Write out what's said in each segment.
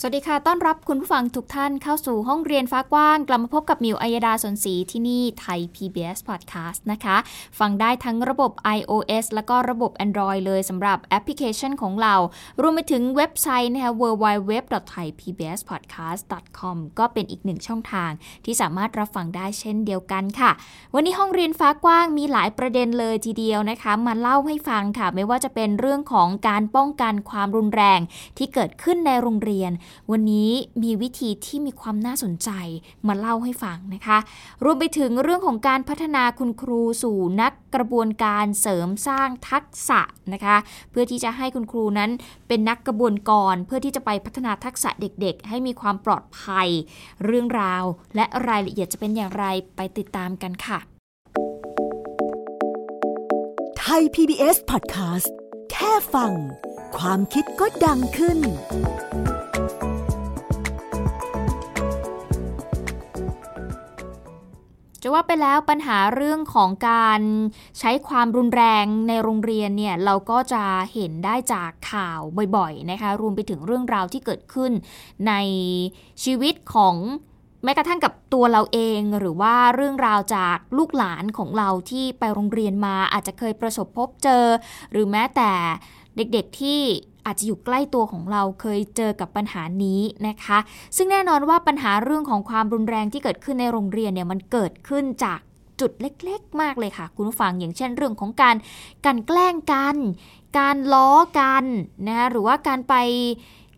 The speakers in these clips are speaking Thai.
สวัสดีค่ะ ต้อนรับคุณผู้ฟังทุกท่านเข้าสู่ห้องเรียนฟ้ากว้าง กลับมาพบกับมิวอัยดาสนศรีที่นี่ไทย PBS Podcast นะคะ ฟังได้ทั้งระบบ iOS แล้วก็ระบบ Android เลยสำหรับแอปพลิเคชันของเรา รวมไปถึงเว็บไซต์นะคะ www.thaipbspodcast.com ก็เป็นอีกหนึ่งช่องทางที่สามารถรับฟังได้เช่นเดียวกันค่ะ วันนี้ห้องเรียนฟ้ากว้างมีหลายประเด็นเลยทีเดียวนะคะ มาเล่าให้ฟังค่ะ ไม่ว่าจะเป็นเรื่องของการป้องกันความรุนแรงที่เกิดขึ้นในโรงเรียนวันนี้มีวิธีที่มีความน่าสนใจมาเล่าให้ฟังนะคะ รวมไปถึงเรื่องของการพัฒนาคุณครูสู่นักกระบวนการเสริมสร้างทักษะนะคะ เพื่อที่จะให้คุณครูนั้นเป็นนักกระบวนกรเพื่อที่จะไปพัฒนาทักษะเด็กๆ ให้มีความปลอดภัย เรื่องราว และรายละเอียดจะเป็นอย่างไรไปติดตามกันค่ะไทย PBS Podcast แค่ฟัง ความคิดก็ดังขึ้น จะว่าไปแล้วปัญหาเรื่องของการใช้ความรุนแรงในโรงเรียนเนี่ยเราก็จะเห็นได้จากข่าวบ่อยๆนะคะรวมไปถึงเรื่องราวที่เกิดขึ้นในชีวิตของแม้กระทั่งกับตัวเราเองหรือว่าเรื่องราวจากลูกหลานของเราที่ไปโรงเรียนมาอาจจะเคยประสบพบเจอ หรือแม้แต่เด็กๆที่ อาจจะอยู่ใกล้ตัวของเราเคยเจอกับปัญหานี้นะคะ ซึ่งแน่นอนว่าปัญหาเรื่องของความรุนแรงที่เกิดขึ้นในโรงเรียนเนี่ยมันเกิดขึ้นจากจุดเล็กๆ มากเลยค่ะ คุณผู้ฟังอย่างเช่นเรื่องของการการแกล้งกัน การล้อกันนะคะหรือว่าการไป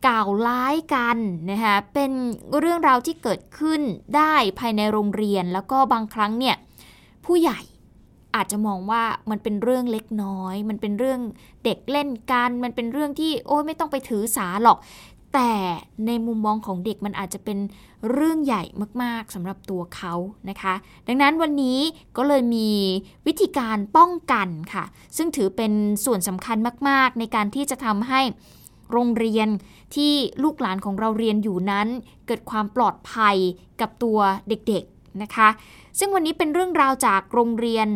กล่าวร้ายกันนะคะเป็นเรื่องราวที่เกิดขึ้นได้ภายในโรงเรียน แล้วก็บางครั้งเนี่ยผู้ใหญ่ อาจจะมองว่ามันเป็นเรื่องเล็กน้อย มันเป็นเรื่องเด็กเล่นกัน มันเป็นเรื่องที่โอ้ยไม่ต้องไปถือสาหรอก แต่ในมุมมองของเด็กมันอาจจะเป็นเรื่องใหญ่มากๆสำหรับตัวเขานะคะ ดังนั้นวันนี้ก็เลยมีวิธีการป้องกันค่ะ ซึ่งถือเป็นส่วนสำคัญมาก ๆ ในการที่จะทำให้โรงเรียนที่ลูกหลานของเราเรียนอยู่นั้น เกิดความปลอดภัยกับตัวเด็กๆนะคะ ซึ่งวันนี้เป็นเรื่องราวจากโรงเรียน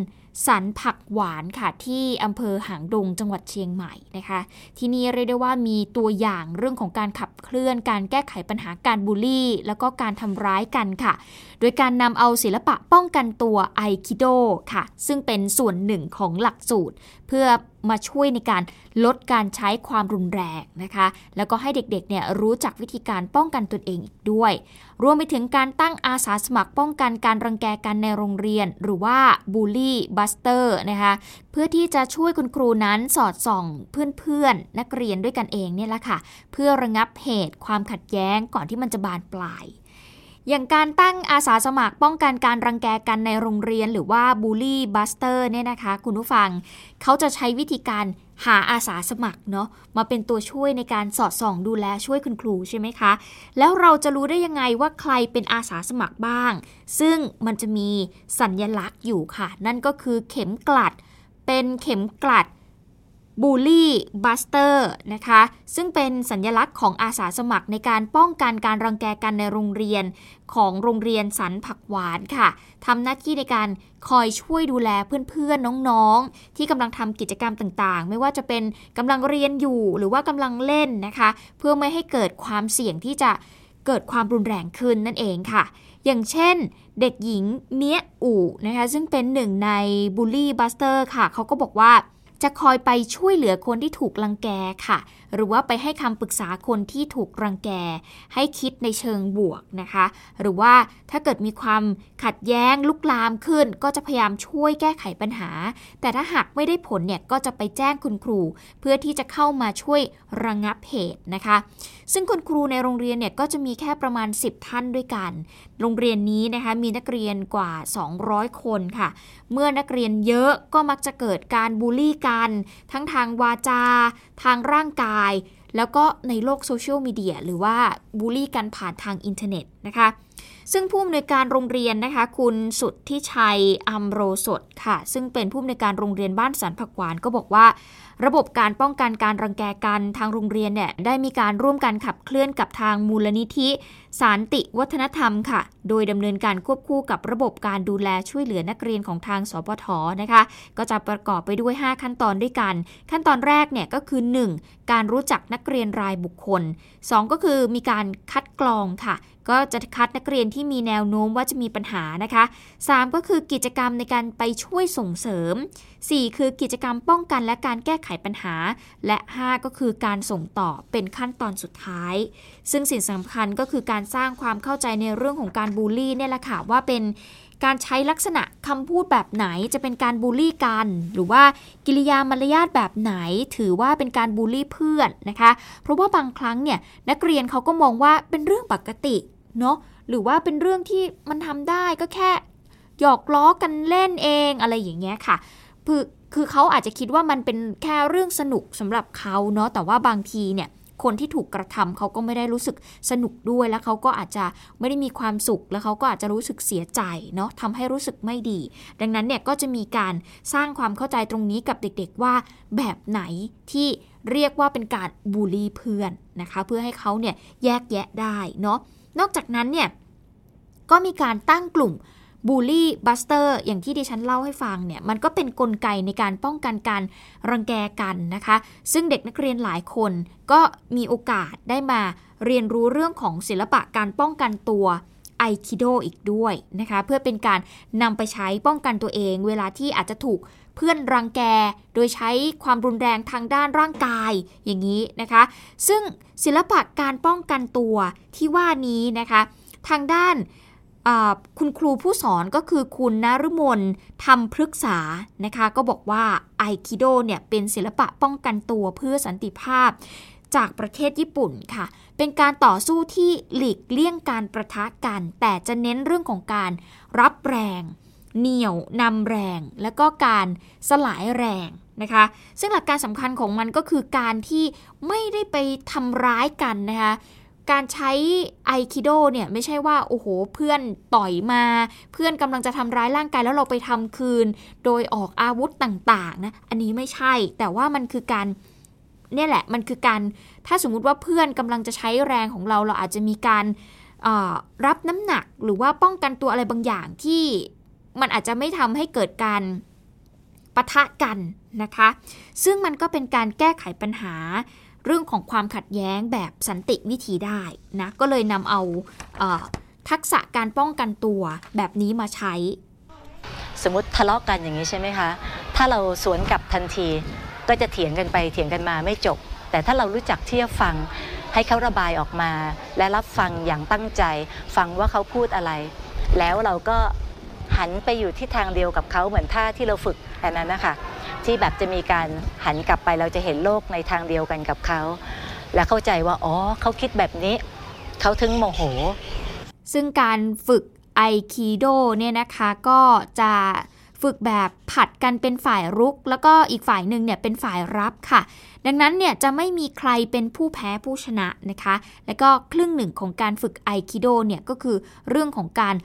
สันผักหวานค่ะที่อำเภอหางดงจังหวัดเชียงใหม่นะคะ ที่นี่เรียกได้ว่ามีตัวอย่างเรื่องของการขับเคลื่อน การแก้ไขปัญหาการบูลลี่ แล้วก็การทำร้ายกันค่ะ โดยการนำเอาศิลปะป้องกันตัวไอคิโดค่ะ ซึ่งเป็นส่วนหนึ่งของหลักสูตร เพื่อ มาช่วยในการลดการใช้ความรุนแรงนะคะ แล้วก็ให้เด็กๆเนี่ยรู้จักวิธีการป้องกันตนเองอีกด้วย รวมไปถึงการตั้งอาสาสมัครป้องกันการรังแกกันในโรงเรียน หรือว่าbully busters นะคะเพื่อที่จะช่วยคุณครูนั้นสอดส่องเพื่อนๆ นักเรียนด้วยกันเองเนี่ยแหละค่ะ เพื่อระงับเหตุความขัดแย้งก่อนที่มันจะบานปลาย อย่างการตั้งอาสาสมัครป้องกันการรังแกกันในโรงเรียนหรือว่า bully busters เนี่ยนะคะ คุณผู้ฟังเขาจะใช้วิธีการหาอาสาสมัครเนาะมาเป็นตัวช่วยในการสอดส่องดูแลช่วยคุณครูใช่ไหมคะ แล้วเราจะรู้ได้ยังไงว่าใครเป็นอาสาสมัครบ้าง ซึ่งมันจะมีสัญญลักษณ์อยู่ค่ะ นั่นก็คือเข็มกลัด เป็นเข็มกลัด บูลลี่บัสเตอร์นะคะซึ่งเป็นสัญญลักษณ์ของอาสาสมัครในการป้องกันการรังแกกันในโรงเรียนของโรงเรียนสันผักหวานค่ะทำหน้าที่ในการคอยช่วยดูแลเพื่อนๆน้องๆ ที่กำลังทำกิจกรรมต่างๆ ไม่ว่าจะเป็นกำลังเรียนอยู่หรือว่ากำลังเล่นนะคะ เพื่อไม่ให้เกิดความเสี่ยงที่จะเกิดความรุนแรงขึ้นนั่นเองค่ะ อย่างเช่น เด็กหญิงเมียอู่นะคะซึ่งเป็นหนึ่งใน bully busters ค่ะเขาก็บอกว่า จะคอยไปช่วยเหลือคนที่ถูกรังแกค่ะ หรือว่าไปให้คำปรึกษาคนที่ถูกรังแก ให้คิดในเชิงบวกนะคะ หรือว่าถ้าเกิดมีความขัดแย้งลุกลามขึ้น ก็จะพยายามช่วยแก้ไขปัญหา แต่ถ้าหากไม่ได้ผลเนี่ยก็จะไปแจ้งคุณครู เพื่อที่จะเข้ามาช่วยระงับเหตุนะคะ ซึ่งคุณครูในโรงเรียนเนี่ยก็จะมีแค่ประมาณ 10 ท่านด้วยกัน โรงเรียนนี้นะคะมีนักเรียนกว่า 200 คนค่ะ เมื่อนักเรียนเยอะก็มักจะเกิดการบูลลี่กันทั้งทางวาจา ทางร่างกาย แล้วก็ในโลกโซเชียลมีเดียหรือว่าบูลลี่กันผ่านทางอินเทอร์เน็ตนะคะซึ่งผู้อำนวยการโรงเรียนนะคะ คุณสุดที่ชัยอัมโรสดค่ะ ซึ่งเป็นผู้อำนวยการโรงเรียนบ้านสันผักหวานก็บอกว่า ระบบการป้องกันการรังแกกันทางโรงเรียนเนี่ยได้มีการร่วมกันขับเคลื่อนกับทางมูลนิธิ สารติวัฒนธรรมค่ะ โดยดำเนินการควบคู่กับระบบการดูแลช่วยเหลือนักเรียนของทางสปทนะคะ ก็จะประกอบไปด้วย 5 ขั้นตอนด้วยกัน ขั้นตอนแรกเนี่ยก็คือ 1. การรู้จักนักเรียนรายบุคคล 2 ก็คือมีการคัดกรองค่ะ ก็จะคัดนักเรียนที่มีแนวโน้มว่าจะมีปัญหานะคะ 3 ก็คือกิจกรรมในการไปช่วยส่งเสริม 4 คือกิจกรรมป้องกันและการแก้ไขปัญหา และ 5 ก็คือการส่งต่อเป็นขั้นตอนสุดท้าย ซึ่งสิ่งสำคัญก็คือการสร้างความเข้าใจในเรื่องของการบูลลี่เนี่ยแหละค่ะว่าเป็นการใช้ลักษณะคำพูดแบบไหนจะเป็นการบูลลี่กัน หรือว่ากิริยามารยาทแบบไหน ถือว่าเป็นการบูลลี่เพื่อนนะคะ เพราะว่าบางครั้งเนี่ยนักเรียนเขาก็มองว่าเป็นเรื่องปกติเนาะหรือว่าเป็นเรื่องที่มันทำได้ก็แค่หยอกล้อกันเล่นเองอะไรอย่างเงี้ยค่ะ คือเขาอาจจะคิดว่ามันเป็นแค่เรื่องสนุกสำหรับเขาเนาะแต่ว่าบางทีเนี่ยคนที่ถูกกระทำเขาก็ไม่ได้รู้สึกสนุกด้วยแล้วเขาก็อาจจะไม่ได้มีความสุข แล้วเขาก็อาจจะรู้สึกเสียใจเนาะทำให้รู้สึกไม่ดี ดังนั้นเนี่ยก็จะมีการสร้างความเข้าใจตรงนี้กับเด็กๆว่า แบบไหนที่เรียกว่าเป็นการบูลลี่เพื่อนนะคะ เพื่อให้เขาเนี่ยแยกแยะได้เนาะนอกจากนั้นเนี่ยก็มีการตั้งกลุ่ม bully busters อย่างที่ดิฉันเล่าให้ฟังเนี่ยมันก็เป็นกลไกในการป้องกันการรังแกกันนะคะ ซึ่งเด็กนักเรียนหลายคนก็มีโอกาสได้มาเรียนรู้เรื่องของศิลปะการป้องกันตัวไอคิโดอีกด้วยนะคะ เพื่อเป็นการนำไปใช้ป้องกันตัวเอง เวลาที่อาจจะถูกเพื่อนรังแก โดยใช้ความรุนแรงทางด้านร่างกายอย่างนี้นะคะ ซึ่งศิลปะการป้องกันตัวที่ว่านี้นะคะ ทางด้าน คุณครูผู้สอนก็คือคุณนฤมลทำพฤกษานะคะ ก็บอกว่าไอคิโดเนี่ยเป็นศิลปะป้องกันตัวเพื่อสันติภาพ จากประเทศญี่ปุ่นค่ะ เป็นการต่อสู้ที่หลีกเลี่ยงการประทะกัน แต่จะเน้นเรื่องของการรับแรง เหนี่ยวนำแรง และก็การสลายแรงนะคะ ซึ่งหลักการสำคัญของมันก็คือการที่ไม่ได้ไปทำร้ายกันนะคะ การใช้ไอคิโดเนี่ยไม่ใช่ว่าโอ้โหเพื่อนต่อยมา เพื่อนกำลังจะทำร้ายร่างกายแล้วเราไปทำคืน โดยออกอาวุธต่างๆนะอันนี้ไม่ใช่ แต่ว่ามันคือการเนี่ยแหละมันคือการถ้าสมมุติว่าเพื่อนกำลังจะใช้แรงของเราเราอาจจะมีการรับน้ำหนักหรือว่าป้องกันตัวอะไรบางอย่างที่มันอาจจะไม่ทำให้เกิดการปะทะกันนะคะ ซึ่งมันก็เป็นการแก้ไขปัญหา เรื่องของความขัดแย้งแบบสันติวิธีได้นะก็เลยนำเอาเอาทักษะการป้องกันตัวแบบนี้มาใช้ สมมติทะเลาะกันอย่างนี้ใช่ไหมคะ ถ้าเราสวนกลับทันที ก็จะเถียงกันไปเถียงกันมาไม่จบ แต่ถ้าเรารู้จักที่จะฟังให้เขาระบายออกมา และรับฟังอย่างตั้งใจ ฟังว่าเขาพูดอะไร แล้วเราก็ หันไปอยู่ที่ทางเดียวกับเขาเหมือนท่าที่เราฝึกอันนั้นนะคะที่แบบจะมีการหันกลับไปเราจะเห็นโลกในทางเดียวกันกับเขา และเข้าใจว่าอ๋อเขาคิดแบบนี้เขาถึงโมโห ซึ่งการฝึกไอคิโดเนี่ยนะคะก็จะฝึกแบบผัดกันเป็นฝ่ายรุก แล้วก็อีกฝ่ายหนึ่งเนี่ยเป็นฝ่ายรับค่ะ ดังนั้นเนี่ยจะไม่มีใครเป็นผู้แพ้ผู้ชนะนะคะ แล้วก็ครึ่งหนึ่งของการฝึกไอคิโดเนี่ยก็คือเรื่องของการ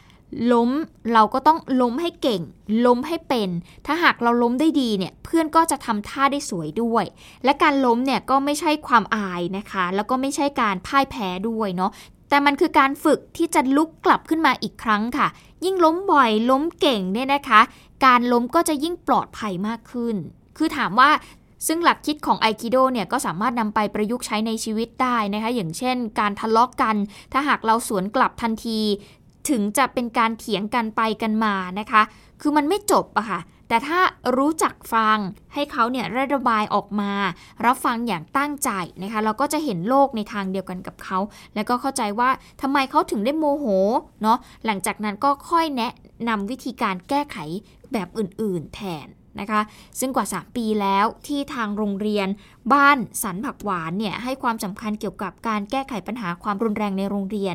ล้มเราก็ต้องล้มให้เก่ง ล้มให้เป็น ถ้าหากเราล้มได้ดีเนี่ยเพื่อนก็จะทำท่าได้สวยด้วย และการล้มเนี่ยก็ไม่ใช่ความอายนะคะ แล้วก็ไม่ใช่การพ่ายแพ้ด้วยเนาะแต่มันคือการฝึกที่จะลุกกลับขึ้นมาอีกครั้งค่ะ ยิ่งล้มบ่อยล้มเก่งเนี่ยนะคะ การล้มก็จะยิ่งปลอดภัยมากขึ้น คือถามว่าซึ่งหลักคิดของไอคิโดเนี่ยก็สามารถนำไปประยุกต์ใช้ในชีวิตได้นะคะ อย่างเช่น การทะเลาะกกัน ถ้าหากเราสวนกลับทันที ถึงจะเป็นการเถียงกันไปกันมานะคะ คือมันไม่จบอะค่ะ แต่ถ้ารู้จักฟังให้เขาเนี่ยระบายออกมา รับฟังอย่างตั้งใจนะคะ เราก็จะเห็นโลกในทางเดียวกันกับเขา แล้วก็เข้าใจว่าทำไมเขาถึงได้โมโหเนาะ หลังจากนั้นก็ค่อยแนะนำวิธีการแก้ไขแบบอื่น ๆ แทน นะคะ ซึ่งกว่า 3 ปีแล้วที่ทางโรงเรียนบ้านสันผักหวานเนี่ยให้ความสำคัญเกี่ยวกับการแก้ไขปัญหาความรุนแรงในโรงเรียน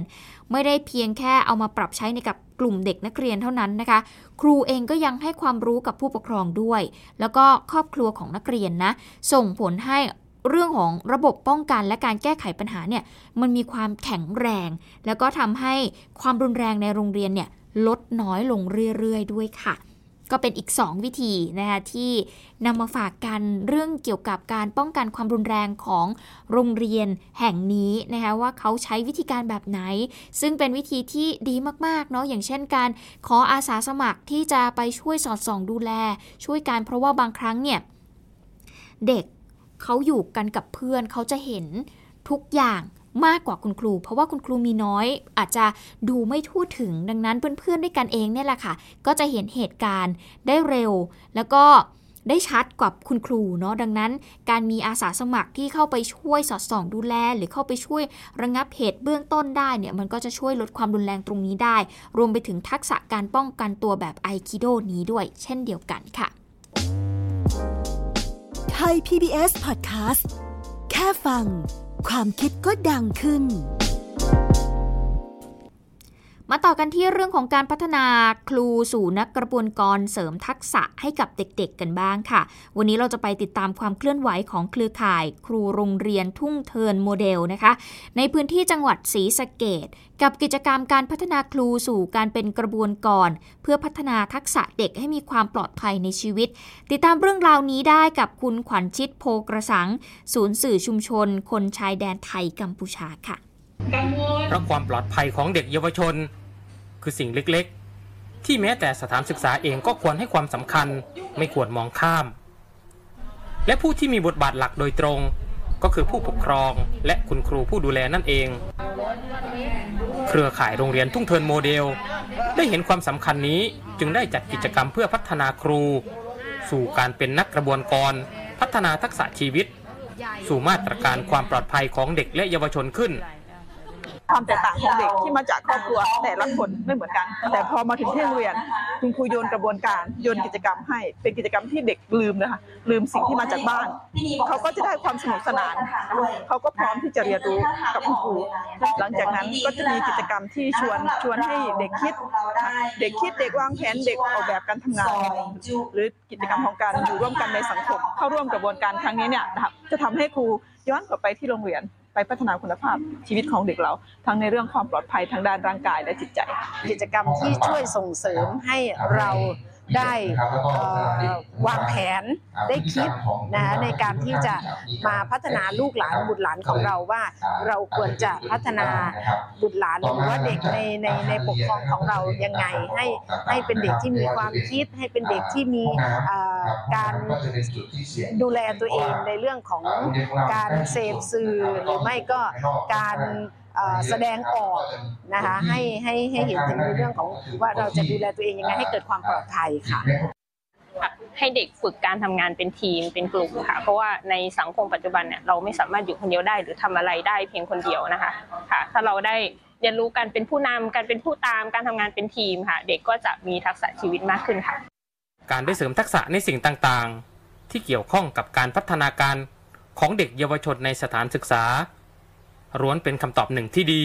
ไม่ได้เพียงแค่เอามาปรับใช้ในกับกลุ่มเด็กนักเรียนเท่านั้นนะคะ ครูเองก็ยังให้ความรู้กับผู้ปกครองด้วย แล้วก็ครอบครัวของนักเรียนนะ ส่งผลให้เรื่องของระบบป้องกันและการแก้ไขปัญหาเนี่ยมันมีความแข็งแรง แล้วก็ทำให้ความรุนแรงในโรงเรียนเนี่ยลดน้อยลงเรื่อย ๆ ด้วยค่ะ ก็เป็นอีก 2 วิธีนะคะที่นำมาฝากกันเรื่องเกี่ยวกับการป้องกันความรุนแรงของโรงเรียนแห่งนี้นะคะว่าเขาใช้วิธีการแบบไหน ซึ่งเป็นวิธีที่ดีมากๆเนาะอย่างเช่นการขออาสาสมัครที่จะไปช่วยสอดส่องดูแล ช่วยการเพราะว่าบางครั้งเนี่ยเด็กเขาอยู่กันกับเพื่อนเขาจะเห็นทุกอย่าง มากกว่าคุณครู เพราะว่าคุณครูมีน้อย อาจจะดูไม่ทั่วถึงดังนั้นเพื่อนๆด้วยกันเองเนี่ยแหละค่ะ ก็จะเห็นเหตุการณ์ได้เร็ว แล้วก็ได้ชัดกว่าคุณครูเนาะดังนั้น การมีอาสาสมัครที่เข้าไปช่วยสอดส่องดูแล หรือเข้าไปช่วยระงับเหตุเบื้องต้นได้เนี่ยมันก็จะช่วยลดความรุนแรงตรงนี้ได้ รวมไปถึงทักษะการป้องกันตัวแบบไอคิโดนี้ด้วย เช่นเดียวกันค่ะไทย PBS Podcast แค่ฟัง ความคิดก็ดังขึ้น มาต่อกันที่เรื่องของการพัฒนาครูสู่นักกระบวนกรเสริมทักษะให้กับเด็กๆกันบ้างค่ะ วันนี้เราจะไปติดตามความเคลื่อนไหวของเครือข่าย ครูโรงเรียนทุ่งเทินโมเดลนะคะ ในพื้นที่จังหวัดศรีสะเกดกับกิจกรรมการพัฒนาครูสู่การเป็นกระบวนกร เพื่อพัฒนาทักษะเด็กให้มีความปลอดภัยในชีวิต ติดตามเรื่องราวนี้ได้กับคุณขวัญชิดโพกระสัง ศูนย์สื่อชุมชน คนชายแดนไทยกัมพูชาค่ะ เพราะความปลอดภัยของเด็กเยาวชน คือสิ่งเล็กๆ ที่แม้แต่สถานศึกษาเองก็ควรให้ความสำคัญไม่ควรมองข้าม และผู้ที่มีบทบาทหลักโดยตรง ก็คือผู้ปกครองและคุณครูผู้ดูแลนั่นเอง เครือข่ายโรงเรียนทุ่งเทินโมเดล ได้เห็นความสำคัญนี้จึงได้จัดกิจกรรมเพื่อพัฒนาครู สู่การเป็นนักกระบวนกร พัฒนาทักษะชีวิต สู่มาตรการความปลอดภัยของเด็กและเยาวชนขึ้น ความแตกต่างของเด็กที่มาจากครอบครัวแต่ละคนไม่เหมือนกัน แต่พอมาถึงที่โรงเรียนคุณครูโยนกระบวนการโยนกิจกรรมให้เป็นกิจกรรมที่เด็กลืมนะคะลืมสิ่งที่มาจากบ้าน เขาก็จะได้ความสนุกสนาน เขาก็พร้อมที่จะเรียนรู้กับคุณครูหลังจากนั้นก็จะมีกิจกรรมที่ชวนชวนให้เด็กคิด เด็กคิดเด็กวางแผนเด็กออกแบบการทำงาน หรือกิจกรรมของการอยู่ร่วมกันในสังคม เข้าร่วมกระบวนการครั้งนี้เนี่ยนะครับจะทำให้ครูย้อนกลับไปที่โรงเรียน ไปพัฒนาคุณภาพชีวิตของเด็กเรา ทั้งในเรื่องความปลอดภัยทางด้านร่างกายและจิตใจ กิจกรรมที่ช่วยส่งเสริมให้เรา ได้เอ่อวางแผนได้คิดนะในการที่จะมาพัฒนาลูกหลานบุตรหลานของเราว่า เราควรจะพัฒนาบุตรหลานหรือว่าเด็กในในในปกครองของเรายังไงให้ให้เป็นเด็กที่มีความคิด ให้เป็นเด็กที่มีเอ่อการดูแลตัวเองในเรื่องของการเสพสื่อหรือไม่ก็การเอ่อ แสดงออกนะคะให้ให้ให้เห็นถึงในเรื่องของว่าเราจะดูแลตัวเองยังไงให้เกิดความปลอดภัยค่ะค่ะให้เด็กฝึกการทำงานเป็นทีมเป็นกลุ่มค่ะเพราะว่าในสังคมปัจจุบันเนี่ยเราไม่สามารถอยู่คนเดียวได้ หรือทำอะไรได้เพียงคนเดียวนะคะค่ะ ถ้าเราได้เรียนรู้การเป็นผู้นำการเป็นผู้ตามการทำงานเป็นทีมค่ะ เด็กก็จะมีทักษะชีวิตมากขึ้นค่ะ การได้เสริมทักษะในสิ่งต่างๆ ที่เกี่ยวข้องกับการพัฒนาการของเด็กเยาวชนในสถานศึกษา ล้วนเป็นคำตอบหนึ่งที่ดี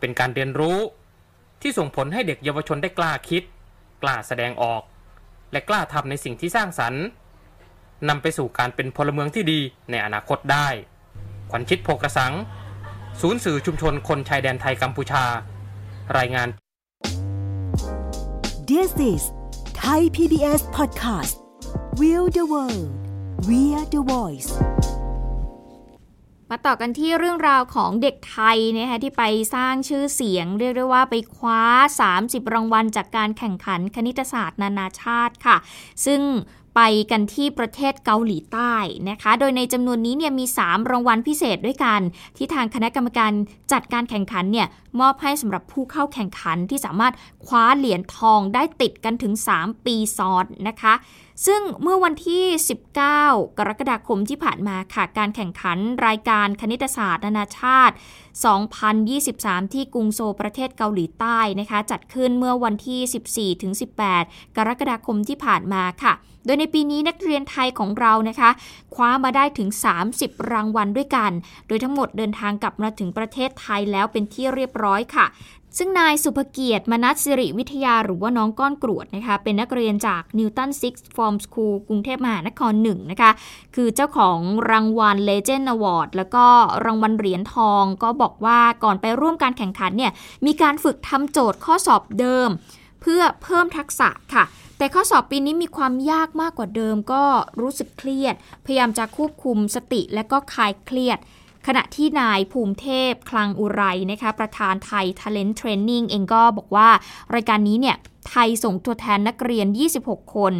เป็นการเรียนรู้ที่ส่งผลให้เด็กเยาวชนได้กล้าคิด กล้าแสดงออก และกล้าทำในสิ่งที่สร้างสรรค์นำไปสู่การเป็นพลเมืองที่ดีในอนาคตได้ ขวัญชิดโพกระสัง ศูนย์สื่อชุมชนคนชายแดนไทยกัมพูชา รายงาน This is Thai PBS Podcast We the World We are the Voice มาต่อกันที่เรื่องราวของเด็กไทยนะคะที่ไปสร้างชื่อเสียง เรียกได้ว่าไปคว้า 30 รางวัลจากการแข่งขันคณิตศาสตร์นานาชาติค่ะ ซึ่งไปกันที่ประเทศเกาหลีใต้นะคะ โดยในจำนวนนี้เนี่ยมี 3 รางวัลพิเศษด้วยกัน ที่ทางคณะกรรมการจัดการแข่งขันเนี่ยมอบให้สำหรับผู้เข้าแข่งขันที่สามารถคว้าเหรียญทองได้ติดกันถึง 3 ปีซ้อนนะคะ ซึ่งเมื่อวันที่ 19 กรกฎาคมที่ผ่านมาค่ะ การแข่งขันรายการคณิตศาสตร์นานาชาติ 2023 ที่กรุงโซลประเทศเกาหลีใต้นะคะ จัดขึ้นเมื่อวันที่ 14-18 กรกฎาคมที่ผ่านมาค่ะ โดยในปีนี้นักเรียนไทยของเรานะคะ คว้ามาได้ถึง 30 รางวัลด้วยกัน โดยทั้งหมดเดินทางกลับมาถึงประเทศไทยแล้วเป็นที่เรียบร้อยค่ะ ซึ่งนายสุภเกียรติมนัสสิริวิทยาหรือว่าน้องก้อนกรวดนะคะ เป็นนักเรียนจาก Newton Six Form School กรุงเทพมหานครหนึ่งนะคะ คือเจ้าของรางวัล Legend Award แล้วก็รางวัลเหรียญทองก็บอกว่าก่อนไปร่วมการแข่งขันเนี่ย มีการฝึกทำโจทย์ข้อสอบเดิม เพื่อเพิ่มทักษะค่ะแต่ข้อสอบปีนี้มีความยากมากกว่าเดิมก็รู้สึกเครียด พยายามจะควบคุมสติและก็คลายเครียด ขณะที่นายภูมิเทพคลังอุไรนะคะประธานไทย Talent Training เองก็บอกว่ารายการนี้เนี่ย ไทยส่งตัวแทนนักเรียน 26 คน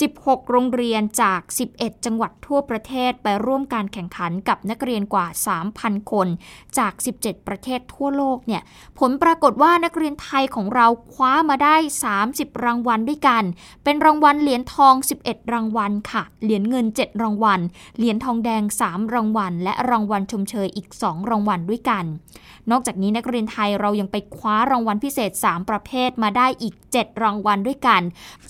16 โรงเรียนจาก 11 จังหวัดทั่วประเทศไปร่วมการแข่งขันกับนักเรียนกว่า 3,000 คน จาก 17 ประเทศทั่วโลกเนี่ย ผลปรากฏว่านักเรียนไทยของเราคว้ามาได้ 30 รางวัลด้วยกัน เป็นรางวัลเหรียญทอง 11 รางวัลค่ะ เหรียญเงิน 7 รางวัล เหรียญทองแดง 3 รางวัล และรางวัลชมเชยอีก 2 รางวัลด้วยกัน นอกจากนี้นักเรียนไทยเรายังไปคว้ารางวัลพิเศษ 3 ประเภทมาได้อีก 7รางวัลด้วยกัน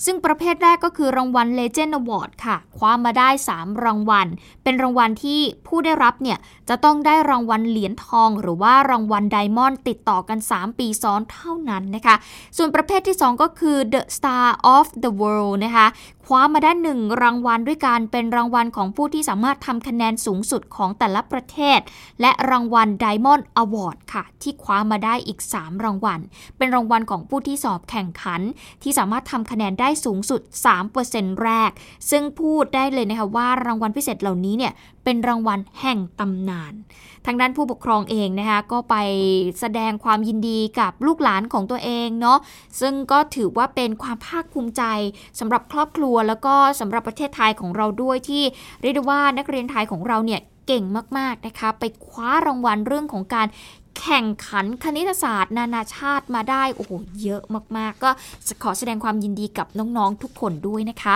ซึ่งประเภทแรกก็คือรางวัล Legend Award ค่ะ คว้ามาได้ 3 รางวัล เป็นรางวัลที่ผู้ได้รับเนี่ย จะต้องได้รางวัลเหรียญทอง หรือว่ารางวัลไดมอนด์ติดต่อกัน 3 ปีซ้อนเท่านั้นนะคะ ส่วนประเภทที่ 2 ก็คือ The Star of the World นะคะคว้ามาได้หนึ่งรางวัลด้วยการเป็นรางวัลของผู้ที่สามารถทำคะแนนสูงสุดของแต่ละประเทศ และรางวัล Diamond Award ค่ะ ที่คว้ามาได้อีก 3 รางวัล เป็นรางวัลของผู้ที่สอบแข่งขัน ที่สามารถทำคะแนนได้สูงสุด 3%แรก ซึ่งพูดได้เลยนะคะว่ารางวัลพิเศษเหล่านี้เนี่ย เป็นรางวัลแห่งตำนาน ทางด้านผู้ปกครองเองนะคะก็ไปแสดงความยินดีกับลูกหลานของตัวเองเนาะซึ่งก็ถือว่าเป็นความภาคภูมิใจสำหรับครอบครัวแล้วก็สำหรับประเทศไทยของเราด้วยที่เรียกได้ว่านักเรียนไทยของเราเนี่ยเก่งมากๆนะคะไปคว้ารางวัลเรื่องของการแข่งขันคณิตศาสตร์ นานาชาติมาได้โอ้โหเยอะมากๆ ก็ขอแสดงความยินดีกับน้องๆทุกคนด้วยนะคะ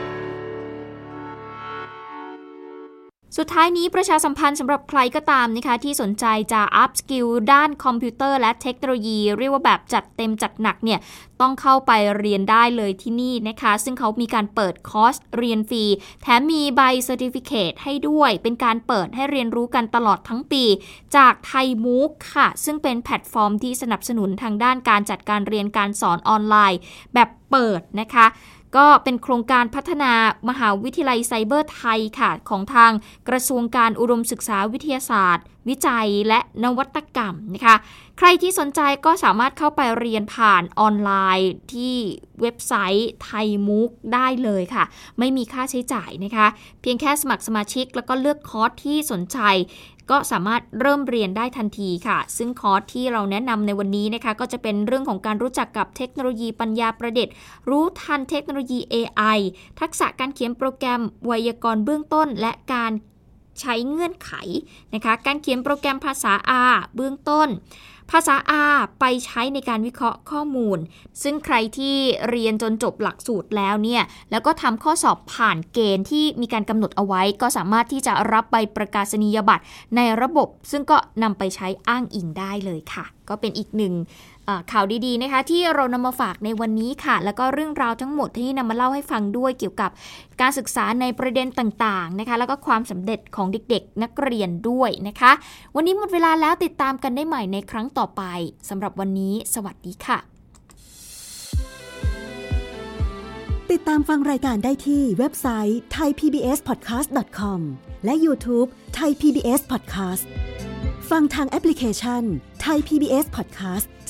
สุดท้ายนี้ประชาสัมพันธ์สำหรับใครก็ตามนะคะที่สนใจจะ upskill ด้านคอมพิวเตอร์และเทคโนโลยี เรียกว่าแบบจัดเต็มจัดหนักเนี่ยต้องเข้าไปเรียนได้เลยที่นี่นะคะ ซึ่งเขามีการเปิดคอร์สเรียนฟรี แถมมีใบ certificate ให้ด้วย เป็นการเปิดให้เรียนรู้กันตลอดทั้งปี จาก Thai MOOC ค่ะ ซึ่งเป็นแพลตฟอร์มที่สนับสนุนทางด้านการจัดการเรียนการสอนออนไลน์ แบบเปิดนะคะ ก็เป็นโครงการพัฒนามหาวิทยาลัยไซเบอร์ไทยค่ะของทางกระทรวงการอุดมศึกษาวิทยาศาสตร์ วิจัยและนวัตกรรมนะคะ ใครที่สนใจก็สามารถเข้าไปเรียนผ่านออนไลน์ที่เว็บไซต์ Thai MOOC ได้เลยค่ะ ไม่มีค่าใช้จ่ายนะคะ เพียงแค่สมัครสมาชิกแล้วก็เลือกคอร์สที่สนใจ ก็สามารถเริ่มเรียนได้ทันทีค่ะ ซึ่งคอร์สที่เราแนะนำในวันนี้นะคะก็จะเป็นเรื่องของการรู้จักกับเทคโนโลยีปัญญาประดิษฐ์ รู้ทันเทคโนโลยี AI ทักษะการเขียนโปรแกรมไวยากรณ์เบื้องต้น และการ ใช้เงื่อนไขนะคะการเขียนโปรแกรมภาษา R เบื้องต้น ภาษา R ไปใช้ในการวิเคราะห์ข้อมูล ซึ่งใครที่เรียนจนจบหลักสูตรแล้วเนี่ยแล้วก็ทำข้อสอบผ่านเกณฑ์ที่มีการกำหนดเอาไว้ ก็สามารถที่จะรับใบประกาศนียบัตรในระบบ ซึ่งก็นำไปใช้อ้างอิงได้เลยค่ะ ก็เป็นอีกหนึ่ง ข่าวดีๆนะคะ ที่เรานำมาฝากในวันนี้ค่ะ แล้วก็เรื่องราวทั้งหมดที่นำมาเล่าให้ฟังด้วยเกี่ยวกับการศึกษาในประเด็นต่างๆนะคะ แล้วก็ความสำเร็จของเด็กๆนักเรียนด้วยนะคะ วันนี้หมดเวลาแล้วติดตามกันได้ใหม่ในครั้งต่อไปสำหรับวันนี้ สวัสดีค่ะ ติดตามฟังรายการได้ที่เว็บไซต์ thaipbspodcast.com และ YouTube Thai PBS Podcast ฟังทางแอปพลิเคชัน Thai PBS Podcast